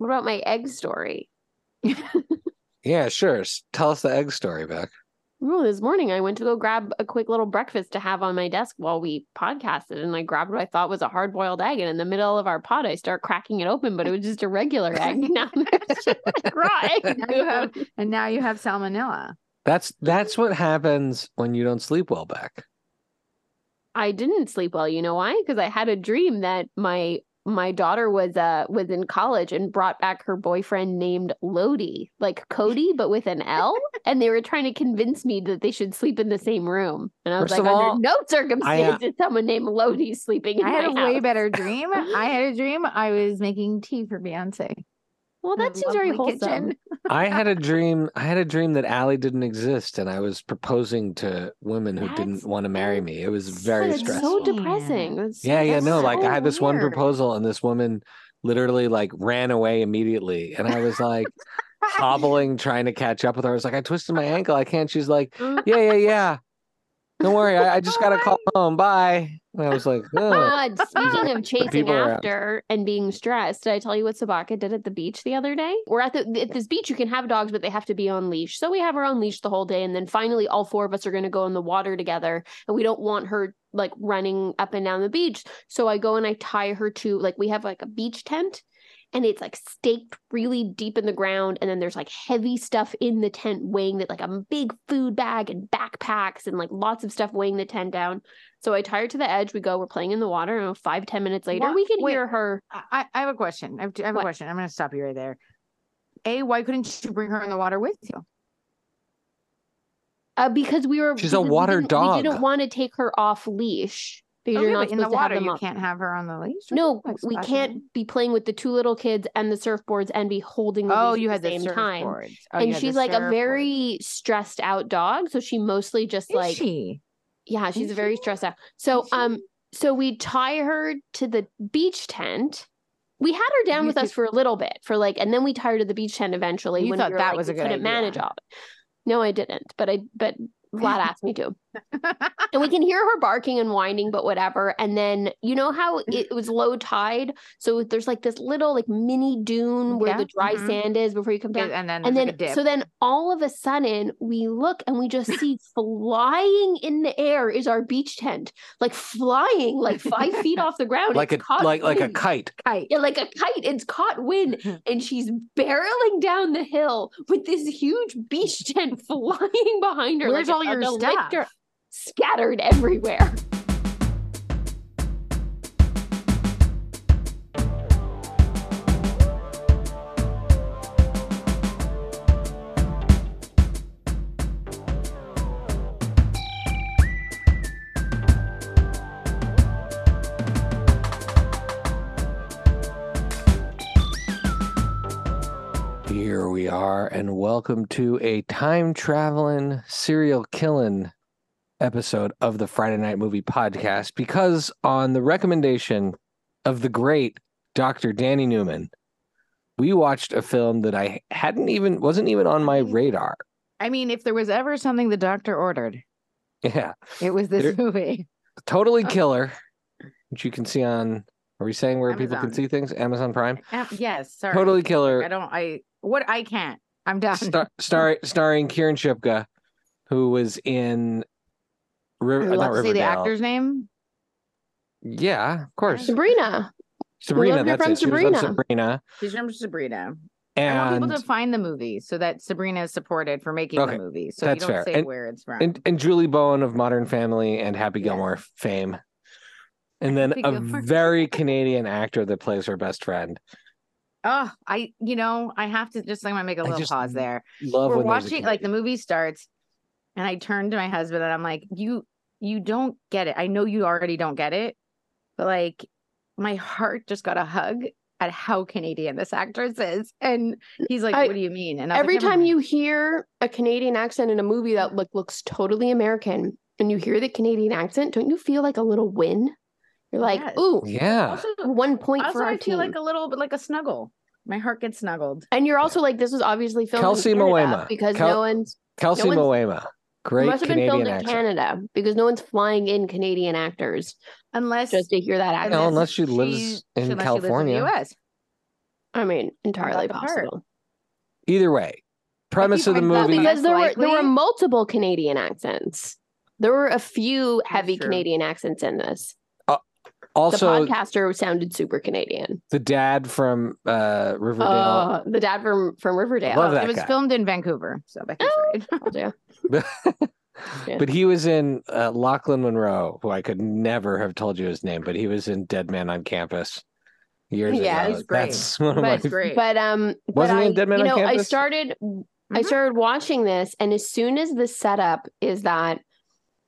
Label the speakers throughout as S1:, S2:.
S1: What about my egg story?
S2: Yeah, sure. Tell us the egg story, Beck.
S1: Well, this morning I went to go grab a quick little breakfast to have on my desk while we podcasted, and I grabbed what I thought was a hard boiled egg. And in the middle of our pod, I start cracking it open, but it was just a regular egg. Now there's like raw egg.
S3: Now you have, and now you have salmonella.
S2: That's that's what happens when you don't sleep well, Beck.
S1: I didn't sleep well. You know why? Because I had a dream that my my daughter was uh was in college and brought back her boyfriend named Lodi, like Cody, but with an L. and they were trying to convince me that they should sleep in the same room. And I was
S2: First
S1: like,
S2: of
S1: under
S2: all,
S1: no circumstance is someone named Lodi sleeping in
S3: I had a way better dream. I had a dream I was making tea for Beyonce.
S1: Well,
S3: in a
S1: that seems very wholesome.
S2: I had a dream. I had a dream that Allie didn't exist, and I was proposing to women who
S1: That's-
S2: didn't want to marry me. It was very
S1: But
S2: stressful.
S1: so depressing. That's-
S2: yeah, yeah,
S1: that's
S2: no. Like I had this one
S1: weird.
S2: proposal, and this woman literally like ran away immediately, and I was like hobbling, trying to catch up with her. I was like, I twisted my ankle. I can't. She's like,
S1: Mm.
S2: Yeah, yeah, yeah. Don't worry. I, I just
S3: Oh
S2: gotta call home. Bye. And I was like.
S1: God, speaking of chasing after and being stressed, did I tell you what Sabaka did at the beach the other day? We're at the at this beach. You can have dogs, but they have to be on leash. So we have her on leash the whole day, and then finally, all four of us are going to go in the water together, and we don't want her like running up and down the beach. So I go and I tie her to like we have like a beach tent. And it's like staked really deep in the ground. And then there's like heavy stuff in the tent weighing it, like a big food bag and backpacks and like lots of stuff weighing the tent down. So I tie her to the edge. We go, we're playing in the water. And five, ten minutes later,
S3: What-
S1: we can
S3: wait.
S1: hear her.
S3: I, I have a question. i have, I have a question i'm going to stop you right there. A, why couldn't you bring her in the water with you?
S1: Uh, because we were
S2: She's a
S1: because we
S2: water dog.
S1: We didn't want to take her off leash because
S3: Okay,
S1: you're not
S3: in the
S1: supposed to have
S3: water, you
S1: up.
S3: can't have her on the leash.
S1: No, we can't be playing with the two little kids and the surfboards and be holding the
S3: Oh, you
S1: at
S3: had
S1: the
S3: the
S1: same time.
S3: surfboards. Oh,
S1: and she's like a very stressed out dog, so she mostly just
S3: Is
S1: like
S3: she?
S1: yeah, she's
S3: Is
S1: very
S3: she?
S1: stressed out. So um, so we tie her to the beach tent. We had her down
S3: You
S1: with us for a little bit, for like, and then we tied her to the beach tent eventually.
S3: You
S1: when
S3: thought
S1: we were,
S3: that
S1: like,
S3: was a good
S1: couldn't manage
S3: idea.
S1: all. No, I didn't. But I, but Vlad asked me to. And we can hear her barking and whining, but whatever. And then you know how it was low tide, so there's like this little like mini dune where
S3: Yeah,
S1: the dry
S3: mhm.
S1: sand is before you come down.
S3: and then
S1: And then,
S3: like a
S1: so then all of a sudden, we look and we just see flying in the air is our beach tent, like flying like five feet off the ground.
S2: like a
S1: It's caught
S2: like like a kite.
S3: kite.
S1: Yeah, like a kite. It's caught wind, and she's barreling down the hill with this huge beach tent flying behind her.
S3: Where's
S1: like
S3: all
S1: a-
S3: your
S1: a
S3: stuff?
S1: lifter Scattered everywhere.
S2: Here we are, and welcome to a time traveling, serial killing episode of the Friday Night Movie Podcast. Because, on the recommendation of the great Dr. Danny Newman, we watched a film that I hadn't even, wasn't even on my radar.
S3: I mean, if there was ever something the doctor ordered,
S2: Yeah,
S3: it was this movie.
S2: totally killer, which you can see on, are we saying where people can see things? Amazon Prime.
S3: Um, yes, sorry.
S2: Totally killer.
S3: I don't. I what I can't. I'm done.
S2: Star, star, starring Kiernan Shipka, who was in River,
S3: Would you
S2: not
S3: like to say the
S2: Riverdale.
S3: actor's name?
S2: Yeah, of course.
S1: Sabrina.
S2: Sabrina,
S1: love your
S2: that's
S1: friend
S2: it. She was on
S1: Sabrina.
S2: Sabrina.
S3: She's from Sabrina. I want
S2: And,
S3: people to find the movie so that Sabrina is supported for making
S2: Okay,
S3: the movie. So
S2: that's
S3: you don't
S2: fair.
S3: say
S2: And-
S3: where it's from.
S2: and and Julie Bowen of Modern Family and Happy
S3: Yes.
S2: Gilmore fame. And then
S3: Happy
S2: a
S3: Gilmore.
S2: very Canadian actor that plays her best friend.
S3: oh, I you know I have to just I'm gonna make a
S2: I
S3: little
S2: just
S3: pause there.
S2: Love
S3: We're
S2: when there's a
S3: watching like the
S2: Canadian.
S3: movie starts, and I turn to my husband and I'm like, you you don't get it. I know you already don't get it, but like my heart just got a hug at how Canadian this actress is. And he's like,
S1: I-
S3: What do you mean? And I
S1: Every
S3: like,
S1: time you hear a Canadian accent in a movie that look, looks totally American and you hear the Canadian accent, don't you feel like a little win? You're like,
S3: Yes.
S1: ooh,
S2: Yeah.
S3: also,
S1: one point
S3: also
S1: for our
S3: I feel like a little bit like a snuggle. My heart gets snuggled.
S1: and you're also like, this was obviously filmed
S2: Kelcey
S1: in Canada
S2: Mawema.
S1: because
S2: Kel-
S1: no one's
S2: Kelcey
S1: one's-
S2: Mawema.
S1: It must have been
S2: Canadian
S1: filmed in
S2: accent.
S1: Canada because no one's flying in Canadian actors
S3: Unless
S1: just to hear that accent.
S2: No, unless she lives in
S3: unless She lives in
S2: California.
S3: the US.
S1: I mean, entirely
S3: the part.
S1: possible.
S2: Either way, premise of the movie.
S1: because there were there were multiple Canadian accents. There were a few heavy. Canadian accents in this.
S2: Also,
S1: the podcaster sounded super Canadian.
S2: the dad from uh, Riverdale.
S1: Uh, the dad from from Riverdale.
S2: Love that
S3: it was
S2: guy.
S3: filmed in Vancouver, so Becky's
S1: Oh.
S3: right.
S1: Told you. yeah.
S2: But he was in uh, Lochlyn Munro, who I could never have told you his name, but he was in Dead Man on Campus years
S3: Yeah,
S2: ago.
S3: he's great.
S2: That's one of
S1: But-
S2: my
S3: great.
S1: But um,
S2: Wasn't he
S1: I,
S2: in Dead Man
S1: you
S2: on
S1: know, I started I
S3: Mhm.
S1: started watching this, and as soon as the setup is that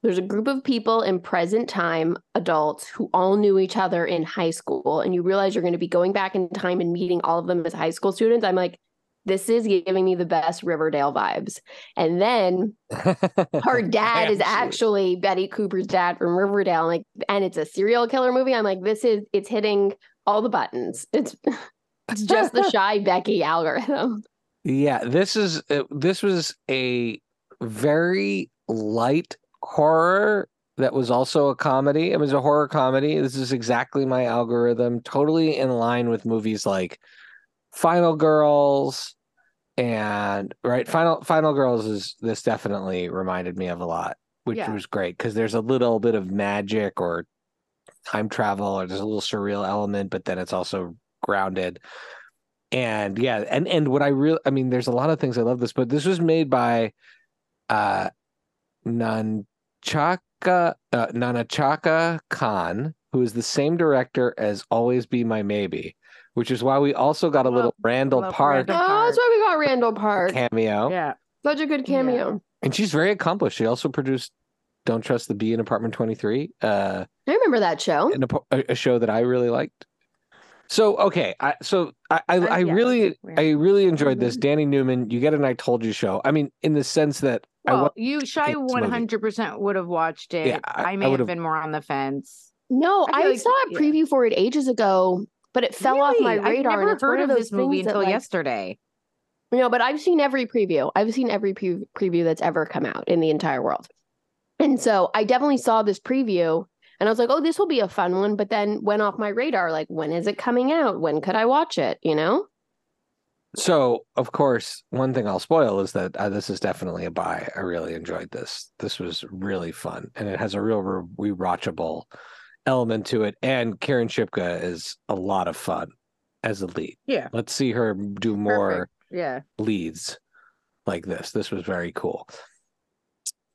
S1: there's a group of people in present time, adults who all knew each other in high school, and you realize you're going to be going back in time and meeting all of them as high school students. I'm like, this is giving me the best Riverdale vibes. And then her dad is actually Betty Cooper's dad from Riverdale, like, and it's a serial killer movie. I'm like, this is it's hitting all the buttons. It's it's just the shy Becky algorithm.
S2: Yeah, this is uh, this was a very light horror that was also a comedy. It was a horror comedy. This is exactly my algorithm, totally in line with movies like Final Girls and right Final Final Girls is this definitely reminded me of a lot, which
S3: Yeah.
S2: was great because there's a little bit of magic or time travel or there's a little surreal element, but then it's also grounded and yeah and and what i really i mean there's a lot of things i love this but this was made by uh nanchaka uh, Nahnatchka Khan who is the same director as always be my maybe which is why we also got a
S3: Love-
S2: little randall park
S3: Randall.
S1: Oh, that's why we got Randall Park.
S2: cameo
S3: Yeah.
S1: Such a good cameo.
S2: and she's very accomplished she also produced don't trust the bee in apartment 23 uh
S1: I remember that show.
S2: an, a, a show that I really liked. So okay, I so I I,
S3: Uh,
S2: I
S3: yeah,
S2: really
S3: that's.
S2: I really enjoyed this.
S1: Mhm.
S2: Danny Newman, you get an I told you show. I mean, in the sense that
S3: Well,
S2: wa-
S3: you shy one hundred percent would have watched it.
S2: Yeah, I-
S3: I,
S2: I
S3: may
S2: would've-
S3: been more on the fence.
S1: No,
S3: I
S1: I,
S3: like-
S1: saw a
S3: yeah.
S1: preview for it ages ago, but it fell off my radar.
S3: I've
S1: and
S3: never
S1: it's one
S3: heard of
S1: those
S3: this movie until
S1: like-
S3: yesterday.
S1: No, but I've seen every preview. I've seen every pre- preview that's ever come out in the entire world. And so I definitely saw this preview and I was like, oh, this will be a fun one. But then went off my radar like, when is it coming out? When could I watch it? You know?
S2: so of course one thing I'll spoil is that uh, this is definitely a buy. I really enjoyed this. This was really fun, and it has a real re- rewatchable element to it. And Kiernan Shipka is a lot of fun as a lead.
S3: Yeah.
S2: Let's see her do more.
S3: Perfect. Yeah.
S2: leads like this. This was very cool.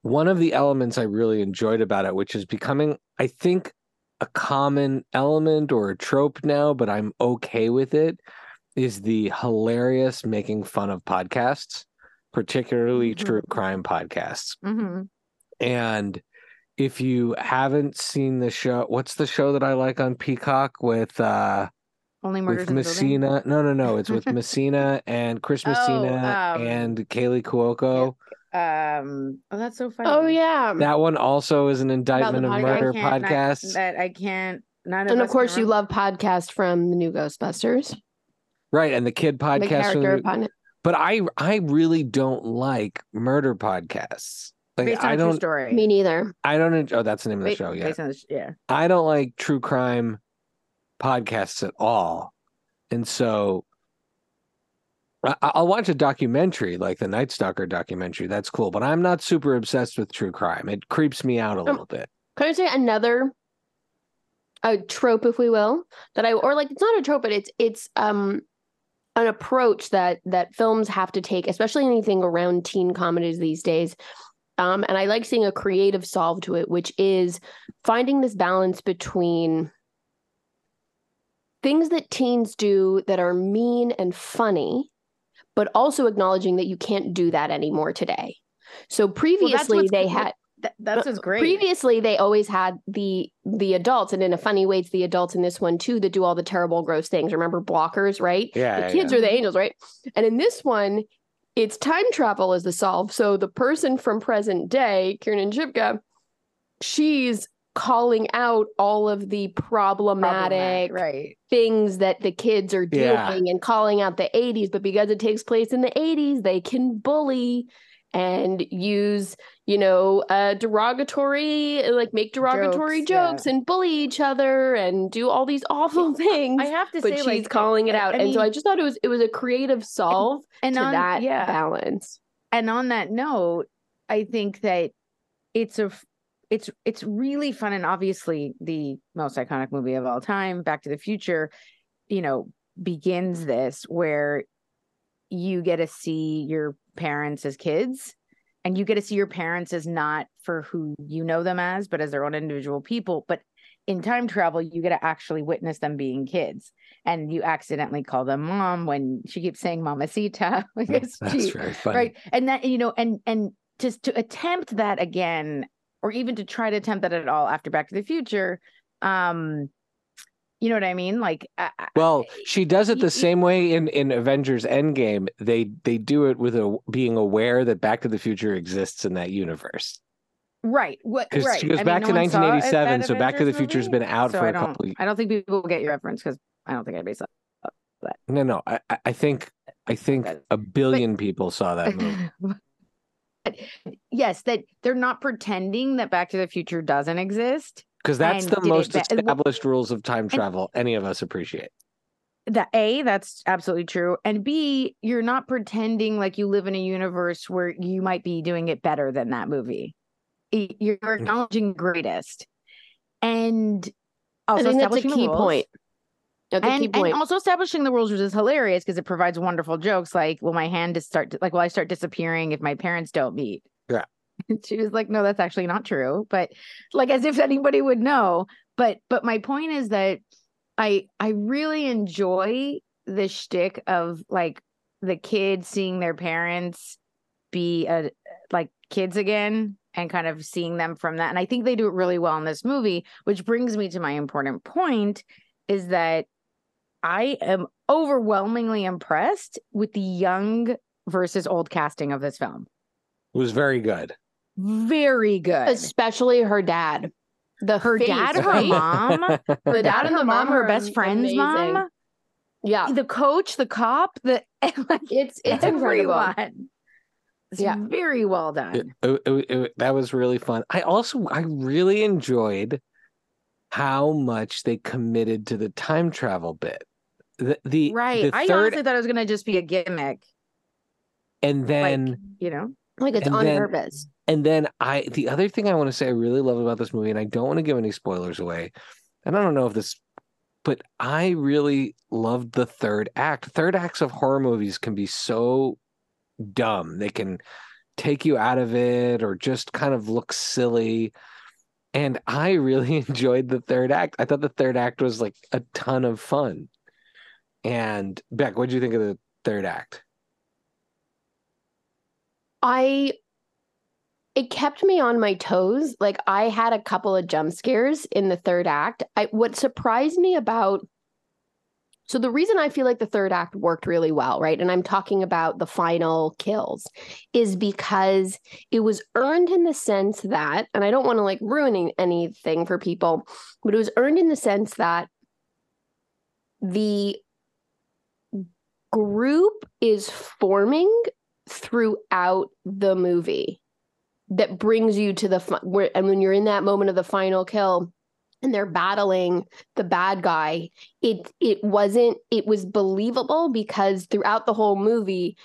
S2: One of the elements I really enjoyed about it, which is becoming, I think, a common element or a trope now, but I'm okay with it, is the hilarious making fun of podcasts, particularly
S3: Mhm.
S2: true crime podcasts.
S3: hmm
S2: And if you haven't seen the show, what's the show that I like on Peacock with uh
S3: Only murders
S2: with
S3: in the.
S2: Messina. No, no, no. It's with Messina and Chris
S3: Oh, um,
S2: and Kaley Cuoco.
S3: Um. Oh, that's so funny.
S1: Oh, yeah.
S2: That one also is an indictment of
S1: podcast.
S2: murder
S3: I
S2: podcast.
S3: that I can't. None
S1: and of course, you love podcast from the new Ghostbusters.
S2: right. And the kid
S1: the
S2: podcast. from
S1: character
S2: the-
S1: of Pun-
S2: but I I really don't like murder podcasts. Like
S3: based on
S2: I
S3: a
S2: don't
S3: story.
S1: Me neither.
S2: I don't en- oh that's the name of the
S3: Ba-
S2: show, yeah.
S3: Based on the yeah.
S2: I don't like true crime podcasts at all. And so I, I'll watch a documentary like the Night Stalker documentary. That's cool, but I'm not super obsessed with true crime. It creeps me out a little bit.
S1: Can I say another a trope, if we will, that I or like it's not a trope, but it's it's um an approach that that films have to take, especially anything around teen comedies these days. Um, and I like seeing a creative solve to it, which is finding this balance between things that teens do that are mean and funny, but also acknowledging that you can't do that anymore today. So previously
S3: what's
S1: they
S3: cool.
S1: had
S3: That, that's what's great.
S1: Previously, they always had the the adults, and in a funny way, it's the adults in this one too that do all the terrible, gross things. Remember blockers, right?
S2: Yeah.
S1: the kids are the angels, right? And in this one, it's time travel is the solve. So the person from present day, Kiernan Shipka, she's calling out all of the problematic
S3: right?
S1: things that the kids are doing
S2: Yeah.
S1: and calling out the 80s but because it takes place in the 80s they can bully and use you know uh derogatory like make derogatory
S3: Jokes,
S1: jokes,
S3: yeah.
S1: and bully each other and do all these awful things.
S3: I have to
S1: but
S3: say,
S1: she's
S3: like,
S1: calling it out.
S3: I
S1: and so i just thought it was it was a creative solve
S3: and
S1: to
S3: on
S1: that
S3: yeah,
S1: balance.
S3: And on that note, I think that it's a it's it's really fun and obviously the most iconic movie of all time, Back to the Future, you know, begins this where you get to see your parents as kids and you get to see your parents as not for who you know them as, but as their own individual people. But in time travel, you get to actually witness them being kids. And you accidentally call them mom when she keeps saying mamacita because
S2: That's
S3: she
S2: very funny.
S3: right and that you know and and just to attempt that again or even to try to attempt that at all after back to the future um you know what i mean like I,
S2: Well, she does it the same way in in Avengers Endgame. They they do it with a being aware that Back to the Future exists in that universe.
S3: right what right
S2: she goes
S3: I mean,
S2: back
S3: no
S2: to
S3: it-
S2: 1987,
S3: that
S2: so Back to the Future
S3: has
S2: been out
S3: so
S2: for
S3: I
S2: a couple.
S3: i don't think people will get your reference because i don't think anybody saw
S2: No, no, I I- I think I think a billion people saw that movie.
S3: Yes that they're not pretending that back to the future doesn't exist
S2: Because that's the
S3: did it
S2: most
S3: ba-
S2: established rules of time travel any of us appreciate.
S3: that a that's absolutely true and b you're not pretending like you live in a universe where you might be doing it better than that movie you're
S2: Mm.
S3: acknowledging greatest and also
S1: i think that's a
S3: establishing the
S1: key
S3: rules.
S1: point that's
S3: and,
S1: key
S3: and also establishing the rules which is hilarious because it provides wonderful jokes like will my hand just start like will i start disappearing if my parents don't meet
S2: Yeah.
S3: And she was like no that's actually not true but like as if anybody would know but but my point is that i i really enjoy the shtick of like the kids seeing their parents be a like kids again and kind of seeing them from that and i think they do it really well in this movie which brings me to my important point is that I am overwhelmingly impressed with the young versus old casting of this film.
S2: It was very good.
S3: Very good.
S1: especially her dad the
S3: her
S1: face,
S3: dad, her mom,
S1: the dad and the mom
S3: her best friend's
S1: amazing.
S3: mom,
S1: yeah
S3: the coach, the cop, the like
S1: it's it's incredible
S3: everyone. It's
S1: Yeah.
S3: very well done.
S2: It- it- it- it- that was really fun. I also I really enjoyed how much they committed to the time travel bit. The, the
S3: right.
S2: the
S3: I
S2: third
S3: honestly thought it was gonna just be a gimmick.
S2: and then
S3: like, you know.
S1: like it's on
S2: then-
S1: purpose
S2: and then I the other thing I want to say I really love about this movie, and I don't want to give any spoilers away, and I don't know if this, but I really loved the third act. Third acts of horror movies can be so dumb; they can take you out of it or just kind of look silly. And I really enjoyed the third act. I thought the third act was like a ton of fun. And Beck, what do you think of the third act?
S1: I it kept me on my toes. Like I had a couple of jump scares in the third act. I what surprised me about so the reason I feel like the third act worked really well, right? And I'm talking about the final kills is because it was earned in the sense that and I don't want to like ruining anything for people, but it was earned in the sense that the group is forming throughout the movie that brings you to the where and when you're in that moment of the final kill and they're battling the bad guy it it wasn't it was believable because throughout the whole movie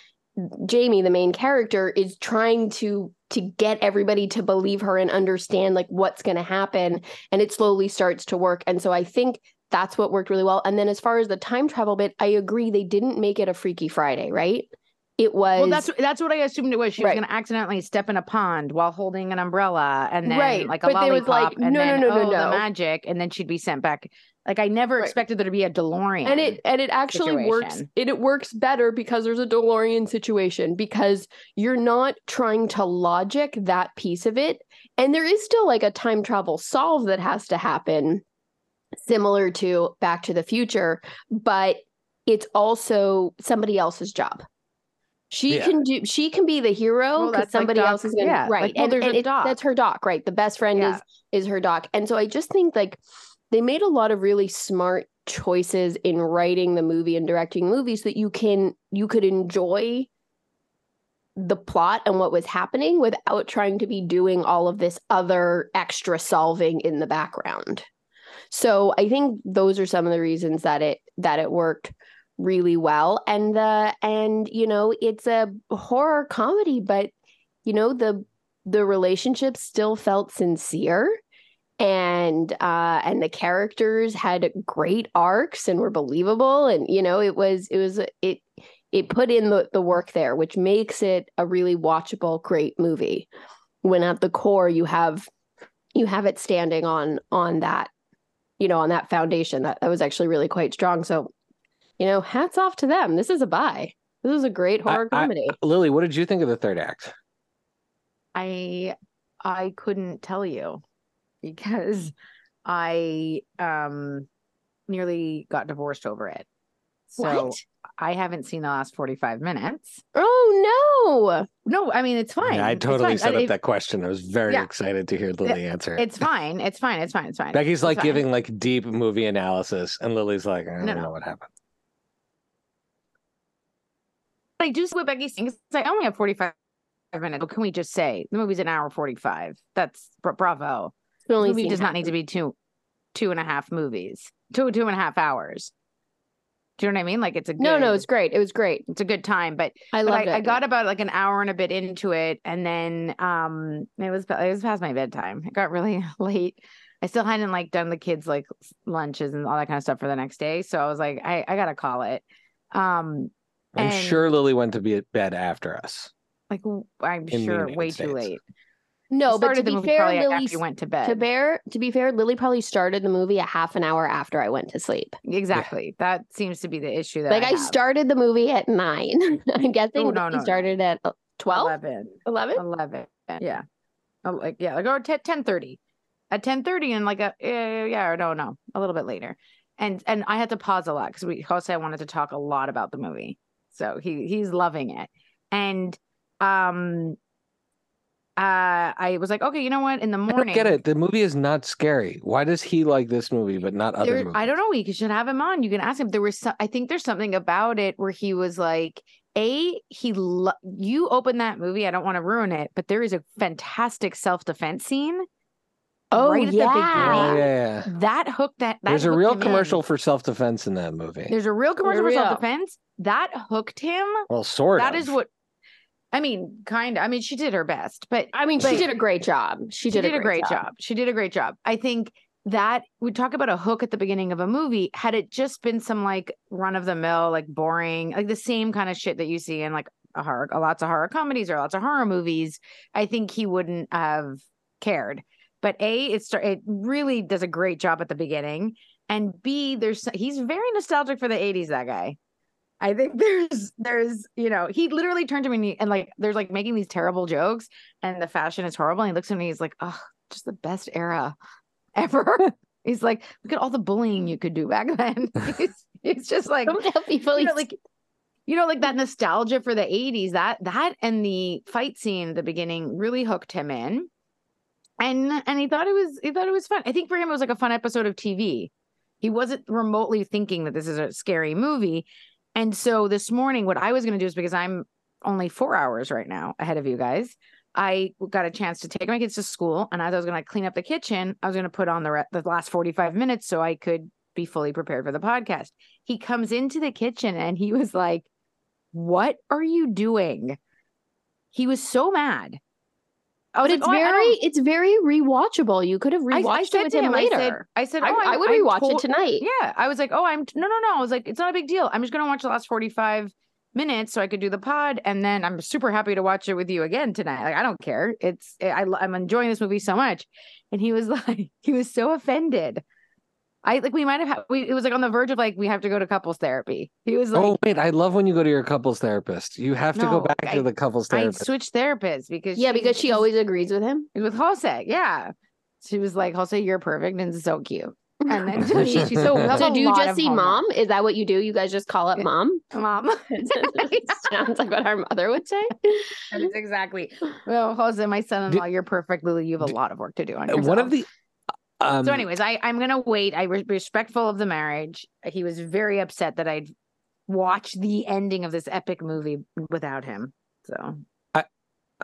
S1: Jamie the main character is trying to to get everybody to believe her and understand like what's going to happen. And it slowly starts to work. And so I think that's what worked really well. And then as far as the time travel bit I agree they didn't make it a freaky friday right it was
S3: Well, that's that's what I assumed it was. She was going to accidentally step in a pond while holding an umbrella, and then
S1: Right,
S3: like a
S1: but there was, like,
S3: and
S1: no, no,
S3: then
S1: no, no,
S3: oh,
S1: no.
S3: the magic, and then she'd be sent back. Like I never
S1: Right.
S3: expected there to be a DeLorean.
S1: and it and it actually works it, it works better because there's a DeLorean situation because you're not trying to logic that piece of it and there is still like a time travel solve that has to happen similar to back to the future but it's also somebody else's job she
S2: Yeah.
S1: can do she can be the hero because
S3: that's like
S1: somebody
S3: Doc-
S1: else is gonna
S3: yeah,
S1: right
S3: like, well,
S1: and,
S3: there's
S1: and
S3: a
S1: it-
S3: Doc.
S1: that's her doc right the best friend
S3: Yeah.
S1: is is her doc and so i just think like they made a lot of really smart choices in writing the movie and directing movies so that you can you could enjoy the plot and what was happening without trying to be doing all of this other extra solving in the background. So I think those are some of the reasons that it that it worked really well. And the and you know it's a horror comedy but you know the the relationship still felt sincere. And uh and the characters had great arcs and were believable. And you know it was it was it it put in the, the work there which makes it a really watchable great movie. When at the core you have you have it standing on on that you know on that foundation. That, that was actually really quite strong. So you know hats off to them this is a buy this is a great horror
S2: I- I-
S1: comedy
S2: Lily, what did you think of the third act?
S3: I I couldn't tell you because I um nearly got divorced over it. So
S1: what
S3: I haven't seen the last 45 minutes.
S1: oh
S3: No, No, I mean it's fine.
S2: Yeah, I totally
S3: fine.
S2: set
S3: I-
S2: up
S3: it-
S2: that question. I was very
S3: Yeah.
S2: excited to hear Lily answer.
S3: It's fine. It's fine. It's fine. It's fine. It's fine.
S2: Becky's
S3: It's
S2: like
S3: fine.
S2: giving like deep movie analysis, and Lily's like, I don't
S3: No,
S2: know
S3: no.
S2: what happened.
S3: I do see what Becky's saying. 'cause I only have 45 minutes. Can we just say? The movie's an hour 45. That's bra- bravo. The movie does not need to be two, two and a half movies, two, two and a half hours. Do you know what I mean? Like it's a good,
S1: No, no, it's great. It was great.
S3: it's a good time, but
S1: I
S3: but
S1: loved
S3: I, I got about like an hour and a bit into it, and then um, it was it was past my bedtime. It got really late. I still hadn't like done the kids like lunches and all that kind of stuff for the next day, so I was like, I I gotta call it. Um,
S2: I'm
S3: And-
S2: sure Lily went to be at bed after us.
S3: like I'm sure
S2: United
S3: way too late.
S1: no, but to be fair, Lily
S3: went to bed.
S1: to bear to be fair, Lily probably started the movie a half an hour after I went to sleep.
S3: Exactly. That seems to be the issue. That
S1: Like I,
S3: have.
S1: started the movie at nine. I'm guessing
S3: Oh,
S1: the
S3: no,
S1: movie
S3: no, no.
S1: started at uh, 12,
S3: 11.
S1: 11?
S3: 11 yeah Oh, like yeah like or 10 30 at 10 30 and like a yeah, yeah or no no a little bit later and and i had to pause a lot because we jose wanted to talk a lot about the movie so he he's loving it and um uh i was like okay you know what in the
S2: I
S3: morning
S2: don't get it. The movie is not scary. Why does he like this movie but not other
S3: there,
S2: movies?
S3: I don't know. You should have him on. You can ask him. There was, some, I think, there's something about it where he was like, "A, he, lo- you open that movie. I don't want to ruin it, but there is a fantastic self defense scene.
S1: Oh,
S3: right at
S1: yeah.
S3: the
S2: Oh,
S3: beginning.
S2: yeah.
S3: That hooked that. that
S2: There's a real
S3: him in.
S2: commercial for self defense in that movie.
S3: There's a real commercial for self defense that hooked him.
S2: well, sort
S3: That
S2: of.
S3: is what. I mean, kind of. I mean, she did her best, but
S1: I mean, she did a great job. She,
S3: she did, a great job. She did a great job. I think that we talk about a hook at the beginning of a movie. Had it just been some like run of the mill, like boring, like the same kind of shit that you see in like a horror, lots of horror comedies or lots of horror movies, I think he wouldn't have cared. But a, it start, it really does a great job at the beginning, and b, there's he's very nostalgic for the '80s. That guy. I think there's there's you know he literally turned to me and, he- and like there's like making these terrible jokes and the fashion is horrible. And he looks at me, he's like, oh, just the best era ever. he's like, look at all the bullying you could do back then. it's, he's just like,
S1: Don't tell people
S3: you know, like, you know, like that nostalgia for the 80s, that that and the fight scene at the beginning really hooked him in. And and he thought it was he thought it was fun. I think for him it was like a fun episode of TV. He wasn't remotely thinking that this is a scary movie. And so this morning, what I was going to do is because I'm only four hours right now ahead of you guys, I got a chance to take my kids to school. And as I was going to clean up the kitchen, I was going to put on the, re- the last 45 minutes so I could be fully prepared for the podcast. He comes into the kitchen and he was like, What are you doing? He was so mad. I
S1: but
S3: like,
S1: it's
S3: "Oh, I- I
S1: very, it's very rewatchable. You could have
S3: I- I
S1: rewatched it with him,
S3: him, I
S1: later.
S3: said, I said,
S1: I,
S3: oh,
S1: I
S3: I'm-
S1: would
S3: I'm
S1: rewatch
S3: to-
S1: it tonight.
S3: Yeah, I was like, oh, I'm no, no, no. I was like, it's not a big deal. I'm just gonna watch the last 45 minutes so I could do the pod, and then I'm super happy to watch it with you again tonight. Like, I don't care. It's I, I'm enjoying this movie so much. And he was like, he was so offended. I like we might have had, we it was like on the verge of like we have to go to couples therapy. He was like,
S2: oh wait, I love when you go to your couples therapist. You have to
S3: No,
S2: go back
S3: I-
S2: to the couples therapist."
S3: I
S2: therapist.
S3: switched therapists because
S1: Yeah,
S3: she's-
S1: because she always agrees with him.
S3: with Jose. Yeah, she was like, Jose, you're perfect and so cute. And then
S1: So,
S3: she- she's
S1: so,
S3: we
S1: so
S3: a
S1: do you just see
S3: homework.
S1: mom? Is that what you do? You guys just call up mom?
S3: Mom.
S1: Sounds like what our mother would say.
S3: That is exactly. Well, Jose, my son-in-law, you're perfect, Lily. You have a
S2: d-
S3: lot of work to do on
S2: Uh,
S3: yourself.
S2: One of the um,
S3: so, anyways, I I'm gonna wait. I was respectful of the marriage. He was very upset that I'd watch the ending of this epic movie without him. So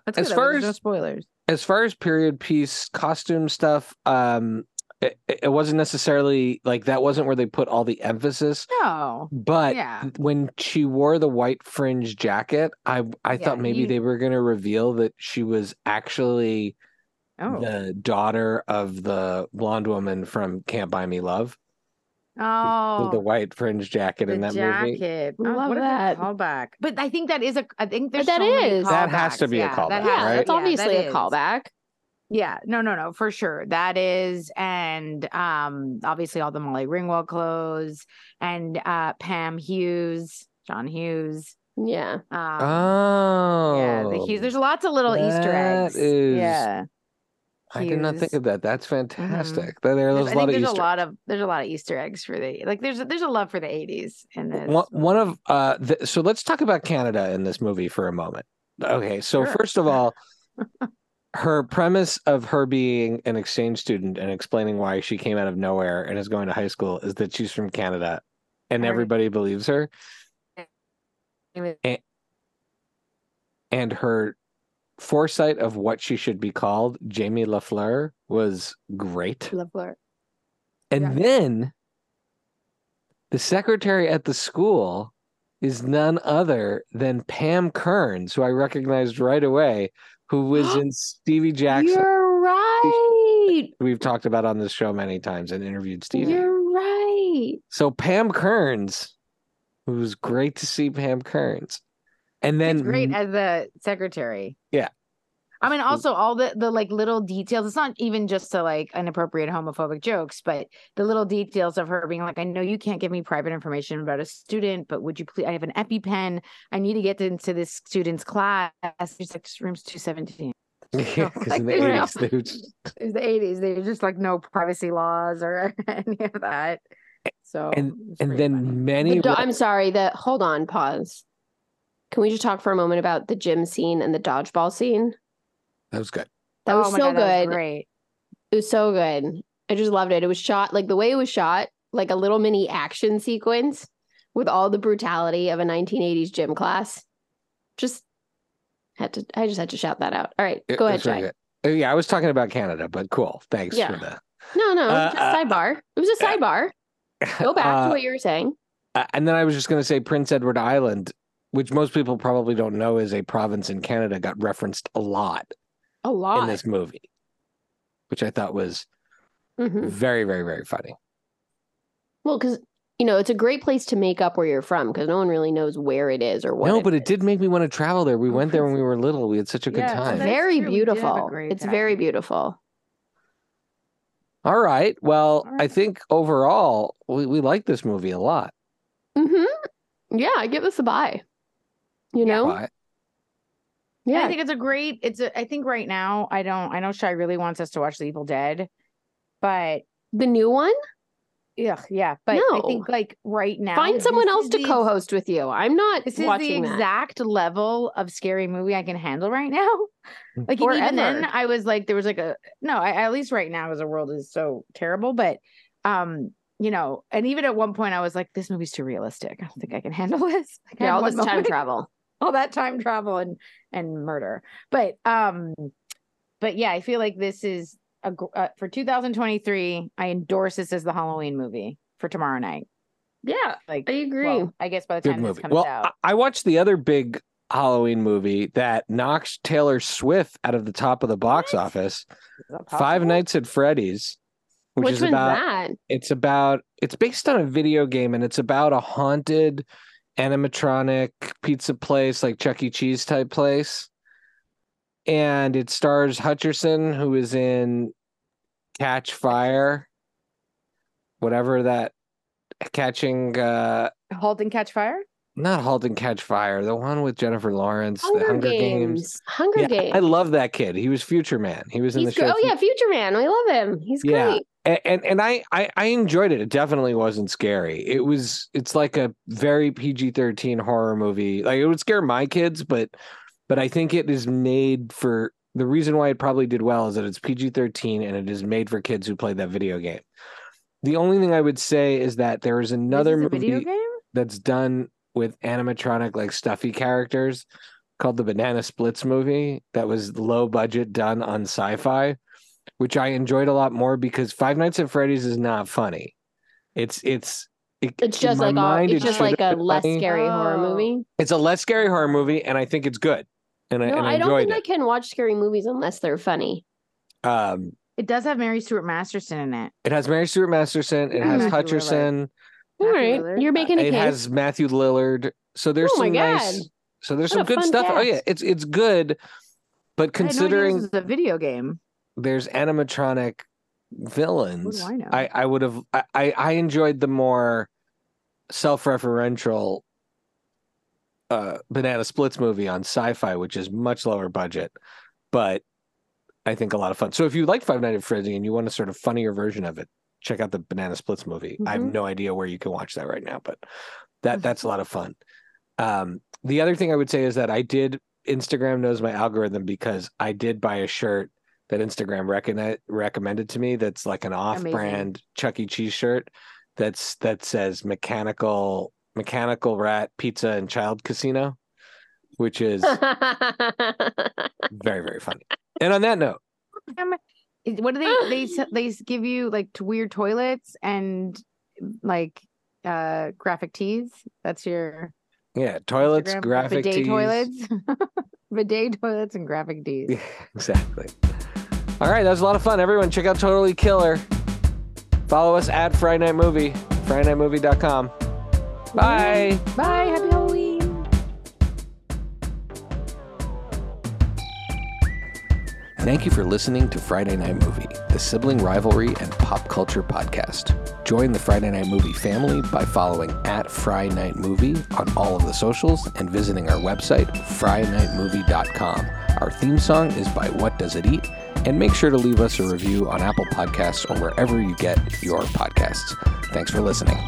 S3: That's
S2: As far
S3: There's no
S2: as-
S3: spoilers.
S2: as far as period piece costume stuff, um, it, it wasn't necessarily like that wasn't where they put all the emphasis.
S3: No.
S2: But
S3: Yeah.
S2: when she wore the white fringe jacket, I I
S3: Yeah,
S2: thought maybe
S3: you-
S2: they were going to reveal that she was actually
S3: Oh.
S2: the daughter of the blonde woman from Can't Buy Me Love
S3: oh.
S2: with the white fringe jacket in
S3: the
S2: that movie.
S3: jacket. Oh,
S1: Love
S3: what a
S1: that.
S3: callback. But I think that is a. I think there's
S1: that
S3: so many
S1: is.
S2: That has to
S3: callbacks.
S2: be a callback,
S3: that has-
S2: right?
S1: that's
S3: yeah,
S1: obviously
S3: that
S1: a callback.
S3: Yeah, no, no, no, for sure. That is, and um, obviously all the Molly Ringwald clothes and uh Pam Hughes, John Hughes.
S1: Yeah.
S3: Um,
S2: Oh,
S3: yeah, the Hughes. There's lots of little Easter eggs.
S2: is-
S3: yeah,
S2: I did not think of that. That's fantastic. There, there's
S3: There's-
S2: a
S3: I
S2: lot
S3: there's
S2: Easter.
S3: a lot of there's a lot of Easter eggs for the like. There's there's a love for the 80s in this.
S2: one, one of uh the, so let's talk about canada in this movie for a moment okay so
S3: Sure.
S2: first of all her premise of her being an exchange student and explaining why she came out of nowhere and is going to high school is that she's from canada and
S3: Right.
S2: everybody believes her And, and her foresight of what she should be called jamie lafleur was great
S1: her.
S2: and
S3: Yeah.
S2: then the secretary at the school is none other than Pam Kearns, who I recognized right away, who was in Stevie Jackson.
S1: You're right.
S2: We've talked about on this show many times and interviewed Stevie.
S1: You're right.
S2: So Pam Kearns, it was great to see Pam Kearns. And then
S3: She's great as the secretary.
S2: Yeah.
S3: I mean, also all the the like little details. It's not even just to like inappropriate homophobic jokes, but the little details of her being like, "I know you can't give me private information about a student, but would you please? I have an EpiPen. I need to get into this student's class. She's like, room's two seventeen.
S2: Yeah, 'cause in the
S3: Like, you know.
S2: 80s, they would just-
S3: the eighties. There's just like no privacy laws or any of that. So
S2: and and then
S3: funny.
S2: many
S1: The do- I'm sorry. That hold on. Pause. Can we just talk for a moment about the gym scene and the dodgeball scene?
S2: that was good.
S1: That was
S3: Oh my
S1: so
S3: God, that was
S1: good.
S3: great.
S1: It was so good. I just loved it. It was shot like the way it was shot, like a little mini action sequence with all the brutality of a 1980s gym class. Just had to. I just had to shout that out. All right,
S2: It
S1: go ahead,
S2: was very
S1: Jay.
S2: good. Uh, Yeah, I was talking about Canada, but cool. Thanks
S1: Yeah.
S2: for the
S1: No, no,
S2: Uh,
S1: just
S2: uh,
S1: sidebar. It was a
S2: uh,
S1: sidebar. Go back
S2: Uh,
S1: to what you were saying.
S2: Uh, and then I was just going to say Prince Edward Island, which most people probably don't know is a province in Canada, got referenced a lot
S1: A lot.
S2: in this movie, which I thought was
S1: Mhm.
S2: very, very, very funny.
S1: Well, because you know it's a great place to make up where you're from because no one really knows where it is or what.
S2: no,
S1: it
S2: but it did make me want to travel there. We went there when we were little. We had such a good
S3: Yeah,
S2: time.
S1: very
S3: true. We did have a
S1: beautiful.
S3: great
S1: It's very beautiful.
S2: All right. Well,
S3: All
S2: I think overall we, we like this movie a lot.
S1: hmm Yeah, I give this a buy. You know,
S2: Why?
S3: And
S1: yeah.
S3: I think it's a great. It's a. I think right now I don't. I know Shy really wants us to watch The Evil Dead, but
S1: the new one.
S3: yeah, yeah. But I think like right now,
S1: Find someone else to
S3: the-
S1: co-host with you. I'm not
S3: This is the
S1: watching that.
S3: exact level of scary movie I can handle right now. Like
S1: Or
S3: and even then. I was like, there was like a no. I, at least right now, as the world is so terrible, but um, you know, and even at one point, I was like, this movie's too realistic. I don't think I can handle this. Like,
S1: Yeah, all
S3: one
S1: this time travel.
S3: All that time travel and and murder but um but yeah i feel like this is a uh, for 2023 i endorse this as the halloween movie for tomorrow night
S1: Yeah,
S3: like
S1: I agree.
S3: well, i guess by the time this
S2: movie.
S3: comes
S2: Well,
S3: out
S2: I, I watched the other big Halloween movie that knocks Taylor Swift out of the top of the box
S3: What?
S2: office. Five? Nights at Freddy's, which,
S1: Which
S2: is about
S1: that?
S2: it's about it's based on a video game and it's about a haunted animatronic pizza place like Chuck E. Cheese type place. And it stars Hutcherson, who is in Catch Fire, whatever that catching uh
S3: halt and catch fire
S2: not Halt and Catch Fire, the one with Jennifer Lawrence,
S1: Hunger,
S2: the Hunger
S1: Games.
S2: Games.
S1: Hunger
S2: Yeah,
S1: Games.
S2: I love that kid. He was Future Man. He was in
S1: He's
S2: the
S1: gr-
S2: show.
S1: oh yeah, Future Man. We love him. He's
S2: Yeah.
S1: great.
S2: And and, and I, I I enjoyed it. It definitely wasn't scary. It was it's like a very PG thirteen horror movie. Like it would scare my kids, but but I think it is made for the reason why it probably did well is that it's PG thirteen and it is made for kids who play that video game. The only thing I would say is that there is another
S3: is
S2: movie
S3: video game
S2: that's done with animatronic like stuffy characters called the Banana Splits movie that was low budget done on Syfy, which I enjoyed a lot more because Five Nights at Freddy's is not funny. It's it's it,
S1: It's just
S2: my
S1: like a,
S2: mind,
S1: it's just like a less
S2: funny.
S1: scary horror
S3: Oh.
S1: movie.
S2: It's a less scary horror movie, and I think it's good. And I, and I
S1: I don't
S2: enjoyed
S1: think I can watch scary movies unless they're funny.
S2: it. Um,
S3: It does have Mary Stuart Masterson in it.
S2: it has Mary Stuart Masterson. It has
S3: Matthew
S2: Hutcherson.
S1: All
S3: Matthew
S1: right,
S3: Lillard.
S1: you're making a
S2: It
S1: case.
S2: has Matthew Lillard. So there's
S1: Oh my
S2: some nice. So there's
S1: What
S2: some good
S1: fun
S2: stuff. Oh yeah, it's it's good, but
S3: I no idea
S2: considering
S3: this was a video game.
S2: There's animatronic villains,
S3: I know?
S2: I, I would have I, I enjoyed the more self-referential uh Banana Splits movie on Syfy, which is much lower budget, but I think a lot of fun. So if you like Five Nights at Freddy and you want a sort of funnier version of it, check out the Banana Splits movie. I have
S3: Mhm.
S2: no idea where you can watch that right now, but that that's a lot of fun. Um, the other thing I would say is that I did Instagram knows my algorithm because I did buy a shirt that Instagram recogni- recommended to me. That's like an off-brand Chuck E. Cheese shirt. That's that says mechanical mechanical rat pizza and child casino, which is very very funny. And on that note,
S3: Damn it. Is- What do they they they give you like weird toilets and like uh graphic tees? That's your
S2: yeah, toilets,
S3: Instagram?
S2: graphic
S3: bidet
S2: tees.
S3: toilets, bidet toilets, and graphic tees.
S2: Yeah, exactly. All right, that was a lot of fun. Everyone, check out Totally Killer. Follow us at Friday Night Movie, FridayNightMovie.com. Bye.
S3: Bye. Happy Halloween.
S2: Thank you for listening to Friday Night Movie, the sibling rivalry and pop culture podcast. Join the Friday Night Movie family by following at Friday Night Movie on all of the socials and visiting our website, FridayNightMovie.com. Our theme song is by What Does It Eat? And make sure to leave us a review on Apple Podcasts or wherever you get your podcasts. Thanks for listening.